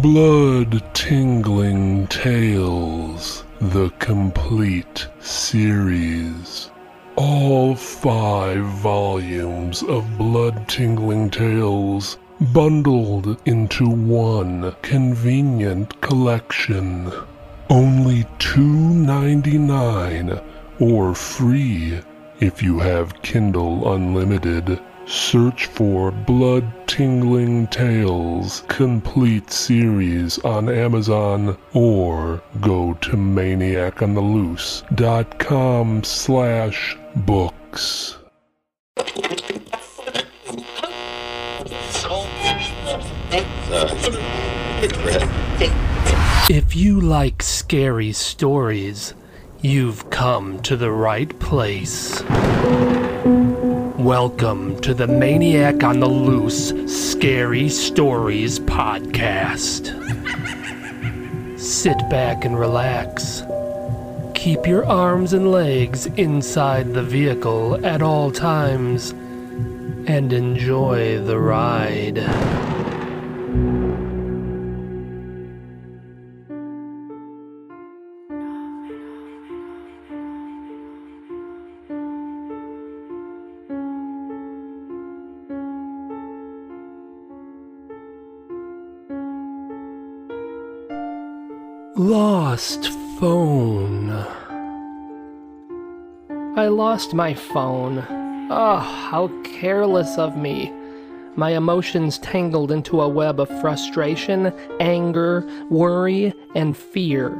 Blood Tingling Tales, the complete series. All five volumes of Blood Tingling Tales bundled into one convenient collection. Only $2.99 or free if you have Kindle Unlimited. Search for Blood Tingling Tales Complete Series on Amazon or go to maniacontheloose.com slash books. If you like scary stories, you've come to the right place. Welcome to the Maniac on the Loose Scary Stories podcast. Sit back and relax. Keep your arms and legs inside the vehicle at all times and enjoy the ride. Lost phone. I lost my phone. Oh, how careless of me. My emotions tangled into a web of frustration, anger, worry, and fear.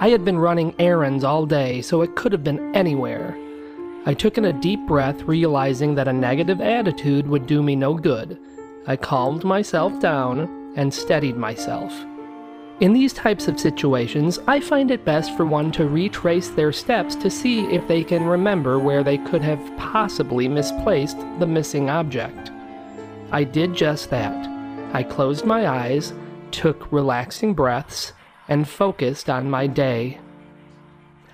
I had been running errands all day, so it could have been anywhere. I took in a deep breath, realizing that a negative attitude would do me no good. I calmed myself down and steadied myself. In these types of situations, I find it best for one to retrace their steps to see if they can remember where they could have possibly misplaced the missing object. I did just that. I closed my eyes, took relaxing breaths, and focused on my day.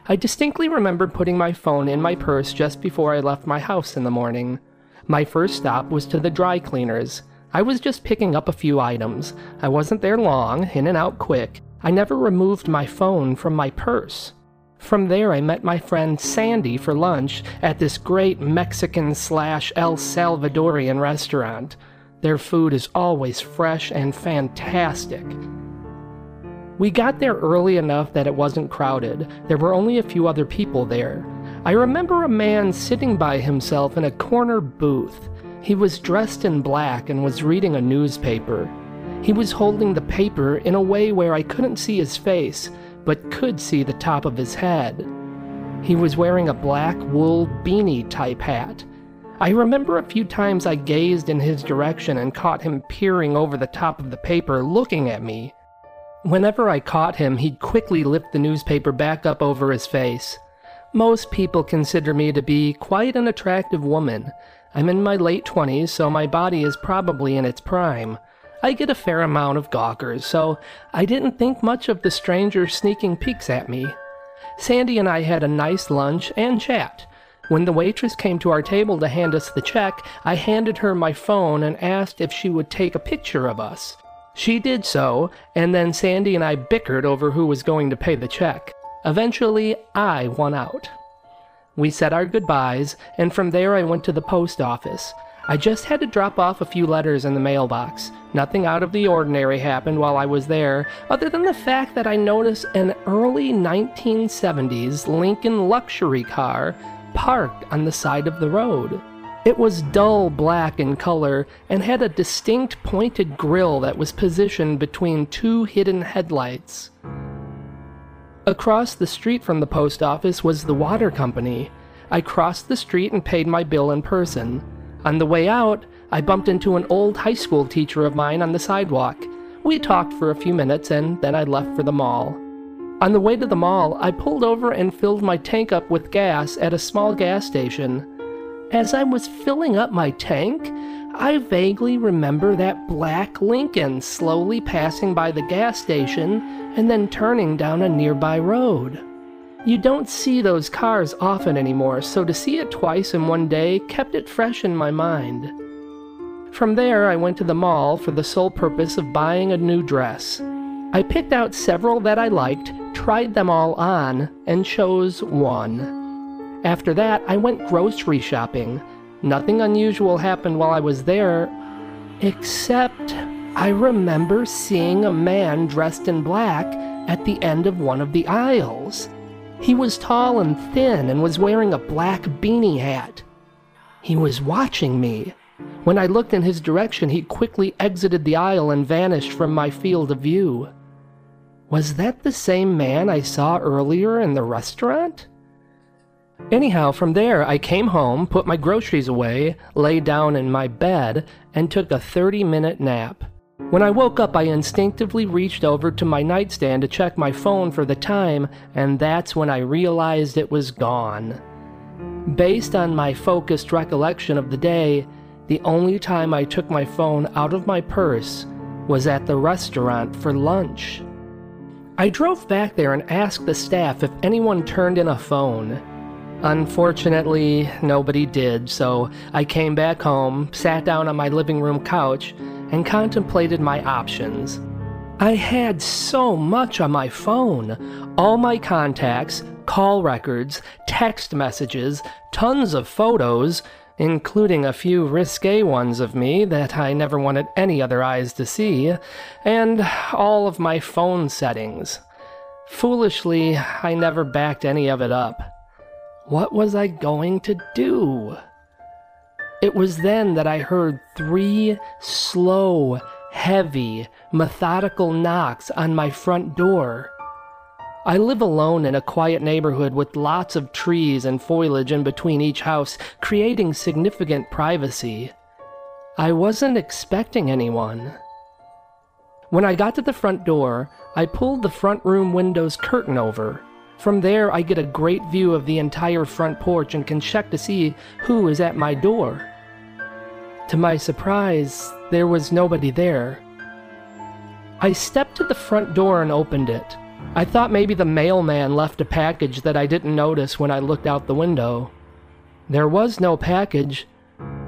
I distinctly remember putting my phone in my purse just before I left my house in the morning. My first stop was to the dry cleaners. I was just picking up a few items. I wasn't there long, in and out quick. I never removed my phone from my purse. From there, I met my friend Sandy for lunch at this great Mexican slash El Salvadorian restaurant. Their food is always fresh and fantastic. We got there early enough that it wasn't crowded. There were only a few other people there. I remember a man sitting by himself in a corner booth. He was dressed in black and was reading a newspaper. He was holding the paper in a way where I couldn't see his face, but could see the top of his head. He was wearing a black wool beanie type hat. I remember a few times I gazed in his direction and caught him peering over the top of the paper, looking at me. Whenever I caught him, he'd quickly lift the newspaper back up over his face. Most people consider me to be quite an attractive woman, I'm in my late 20s, so my body is probably in its prime. I get a fair amount of gawkers, so I didn't think much of the stranger sneaking peeks at me. Sandy and I had a nice lunch and chat. When the waitress came to our table to hand us the check, I handed her my phone and asked if she would take a picture of us. She did so, and then Sandy and I bickered over who was going to pay the check. Eventually, I won out. We said our goodbyes, and from there I went to the post office. I just had to drop off a few letters in the mailbox. Nothing out of the ordinary happened while I was there, other than the fact that I noticed an early 1970s Lincoln luxury car parked on the side of the road. It was dull black in color and had a distinct pointed grille that was positioned between two hidden headlights. Across the street from the post office was the water company. I crossed the street and paid my bill in person. On the way out, I bumped into an old high school teacher of mine on the sidewalk. We talked for a few minutes and then I left for the mall. On the way to the mall, I pulled over and filled my tank up with gas at a small gas station. As I was filling up my tank, I vaguely remember that black Lincoln slowly passing by the gas station and then turning down a nearby road. You don't see those cars often anymore, so to see it twice in one day kept it fresh in my mind. From there, I went to the mall for the sole purpose of buying a new dress. I picked out several that I liked, tried them all on, and chose one. After that, I went grocery shopping. Nothing unusual happened while I was there, except I remember seeing a man dressed in black at the end of one of the aisles. He was tall and thin and was wearing a black beanie hat. He was watching me. When I looked in his direction, he quickly exited the aisle and vanished from my field of view. Was that the same man I saw earlier in the restaurant? Anyhow, from there, I came home, put my groceries away, lay down in my bed, and took a 30 minute nap. When I woke up, I instinctively reached over to my nightstand to check my phone for the time, and that's when I realized it was gone. Based on my focused recollection of the day, the only time I took my phone out of my purse was at the restaurant for lunch. I drove back there and asked the staff if anyone turned in a phone. Unfortunately, nobody did, so I came back home, sat down on my living room couch, and contemplated my options. I had so much on my phone all my contacts, call records, text messages, tons of photos, including a few risque ones of me that I never wanted any other eyes to see, and all of my phone settings. Foolishly, I never backed any of it up. What was I going to do? It was then that I heard three slow, heavy, methodical knocks on my front door. I live alone in a quiet neighborhood with lots of trees and foliage in between each house, creating significant privacy. I wasn't expecting anyone. When I got to the front door, I pulled the front room window's curtain over. From there, I get a great view of the entire front porch and can check to see who is at my door. To my surprise, there was nobody there. I stepped to the front door and opened it. I thought maybe the mailman left a package that I didn't notice when I looked out the window. There was no package,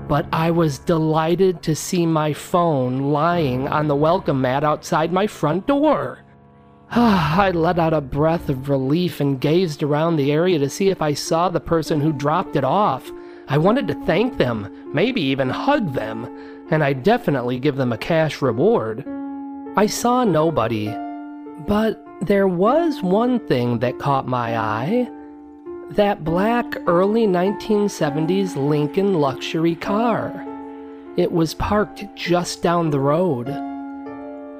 but I was delighted to see my phone lying on the welcome mat outside my front door. I let out a breath of relief and gazed around the area to see if I saw the person who dropped it off. I wanted to thank them, maybe even hug them, and I'd definitely give them a cash reward. I saw nobody, but there was one thing that caught my eye that black early 1970s Lincoln luxury car. It was parked just down the road.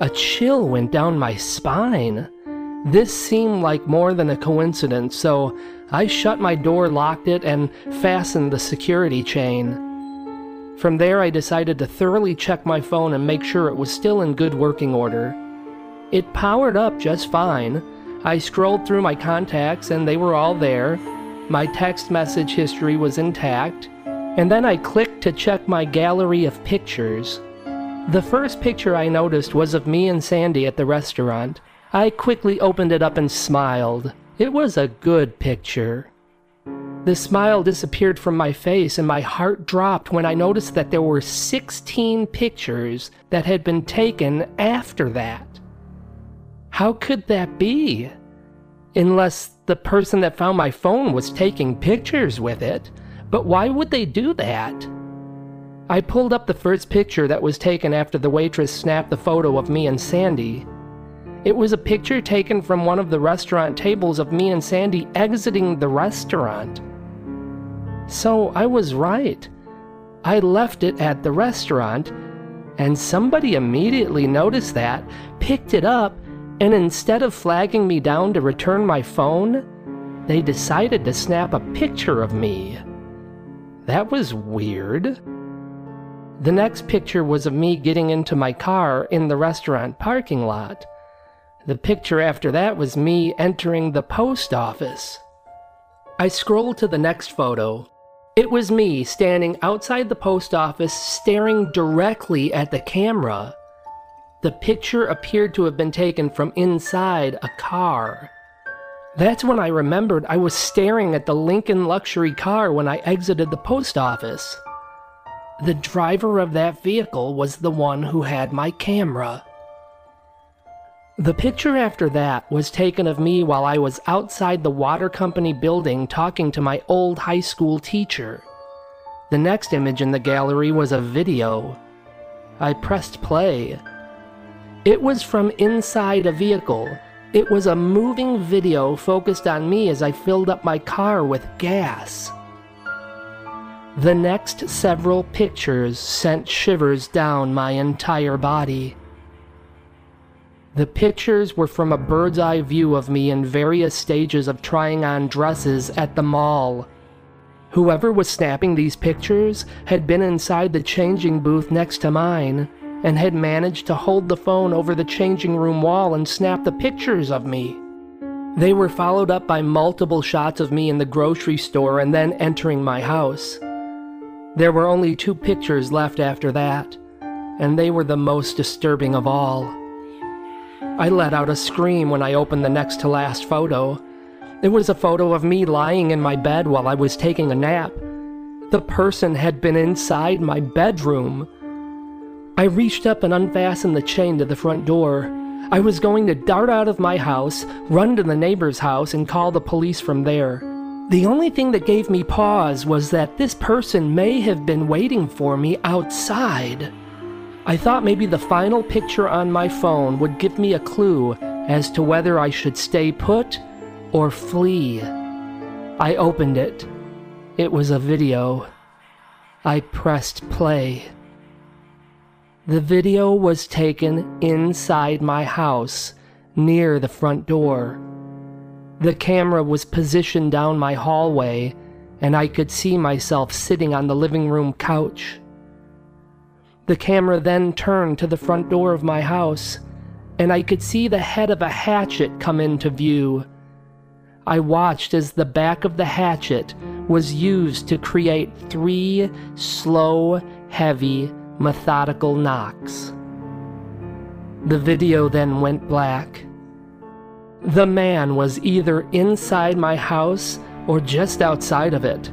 A chill went down my spine. This seemed like more than a coincidence, so I shut my door, locked it, and fastened the security chain. From there, I decided to thoroughly check my phone and make sure it was still in good working order. It powered up just fine. I scrolled through my contacts and they were all there. My text message history was intact. And then I clicked to check my gallery of pictures. The first picture I noticed was of me and Sandy at the restaurant. I quickly opened it up and smiled. It was a good picture. The smile disappeared from my face and my heart dropped when I noticed that there were 16 pictures that had been taken after that. How could that be? Unless the person that found my phone was taking pictures with it. But why would they do that? I pulled up the first picture that was taken after the waitress snapped the photo of me and Sandy. It was a picture taken from one of the restaurant tables of me and Sandy exiting the restaurant. So I was right. I left it at the restaurant, and somebody immediately noticed that, picked it up, and instead of flagging me down to return my phone, they decided to snap a picture of me. That was weird. The next picture was of me getting into my car in the restaurant parking lot. The picture after that was me entering the post office. I scrolled to the next photo. It was me standing outside the post office staring directly at the camera. The picture appeared to have been taken from inside a car. That's when I remembered I was staring at the Lincoln luxury car when I exited the post office. The driver of that vehicle was the one who had my camera. The picture after that was taken of me while I was outside the water company building talking to my old high school teacher. The next image in the gallery was a video. I pressed play. It was from inside a vehicle. It was a moving video focused on me as I filled up my car with gas. The next several pictures sent shivers down my entire body. The pictures were from a bird's eye view of me in various stages of trying on dresses at the mall. Whoever was snapping these pictures had been inside the changing booth next to mine and had managed to hold the phone over the changing room wall and snap the pictures of me. They were followed up by multiple shots of me in the grocery store and then entering my house. There were only two pictures left after that, and they were the most disturbing of all. I let out a scream when I opened the next to last photo. It was a photo of me lying in my bed while I was taking a nap. The person had been inside my bedroom. I reached up and unfastened the chain to the front door. I was going to dart out of my house, run to the neighbor's house, and call the police from there. The only thing that gave me pause was that this person may have been waiting for me outside. I thought maybe the final picture on my phone would give me a clue as to whether I should stay put or flee. I opened it. It was a video. I pressed play. The video was taken inside my house, near the front door. The camera was positioned down my hallway, and I could see myself sitting on the living room couch. The camera then turned to the front door of my house, and I could see the head of a hatchet come into view. I watched as the back of the hatchet was used to create three slow, heavy, methodical knocks. The video then went black. The man was either inside my house or just outside of it.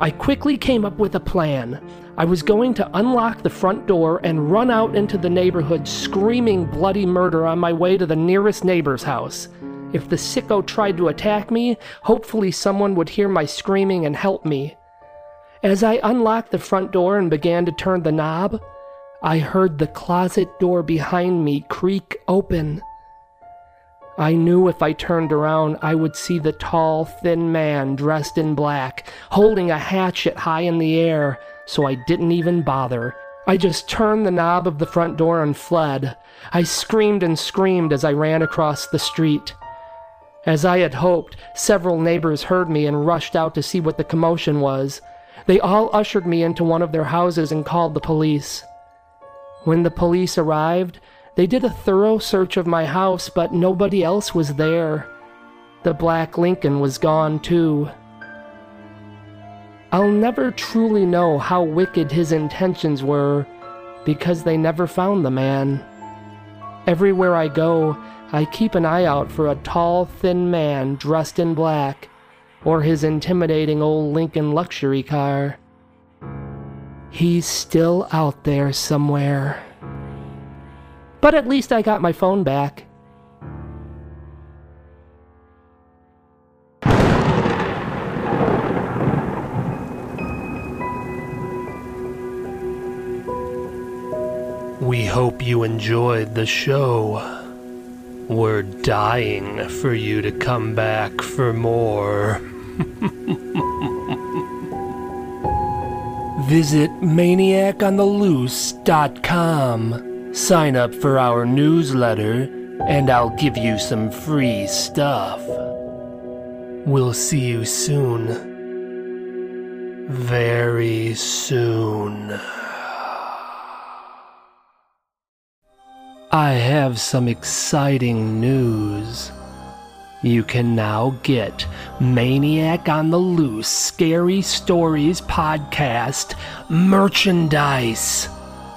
I quickly came up with a plan. I was going to unlock the front door and run out into the neighborhood screaming bloody murder on my way to the nearest neighbor's house. If the sicko tried to attack me, hopefully someone would hear my screaming and help me. As I unlocked the front door and began to turn the knob, I heard the closet door behind me creak open. I knew if I turned around, I would see the tall, thin man dressed in black, holding a hatchet high in the air, so I didn't even bother. I just turned the knob of the front door and fled. I screamed and screamed as I ran across the street. As I had hoped, several neighbors heard me and rushed out to see what the commotion was. They all ushered me into one of their houses and called the police. When the police arrived, they did a thorough search of my house, but nobody else was there. The black Lincoln was gone too. I'll never truly know how wicked his intentions were because they never found the man. Everywhere I go, I keep an eye out for a tall, thin man dressed in black or his intimidating old Lincoln luxury car. He's still out there somewhere. But at least I got my phone back. We hope you enjoyed the show. We're dying for you to come back for more. Visit maniacontheloose.com. Sign up for our newsletter, and I'll give you some free stuff. We'll see you soon. Very soon. I have some exciting news. You can now get Maniac on the Loose Scary Stories podcast merchandise.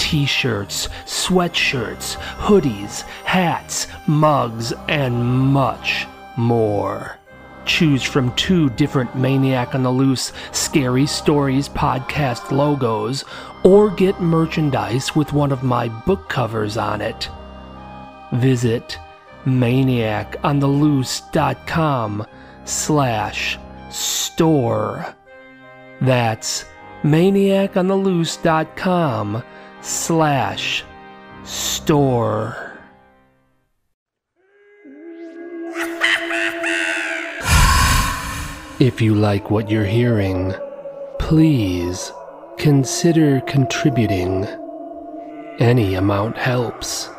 T shirts, sweatshirts, hoodies, hats, mugs, and much more. Choose from two different Maniac on the Loose Scary Stories podcast logos, or get merchandise with one of my book covers on it. Visit maniacontheloose.com slash store. That's maniacontheloose.com slash store. If you like what you're hearing, please consider contributing. Any amount helps.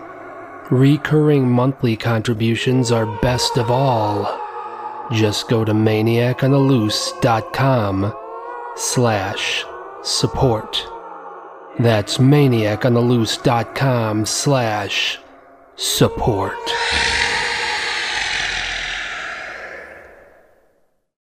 Recurring monthly contributions are best of all. Just go to maniacontheloose.com slash support. That's maniacontheloose.com slash support.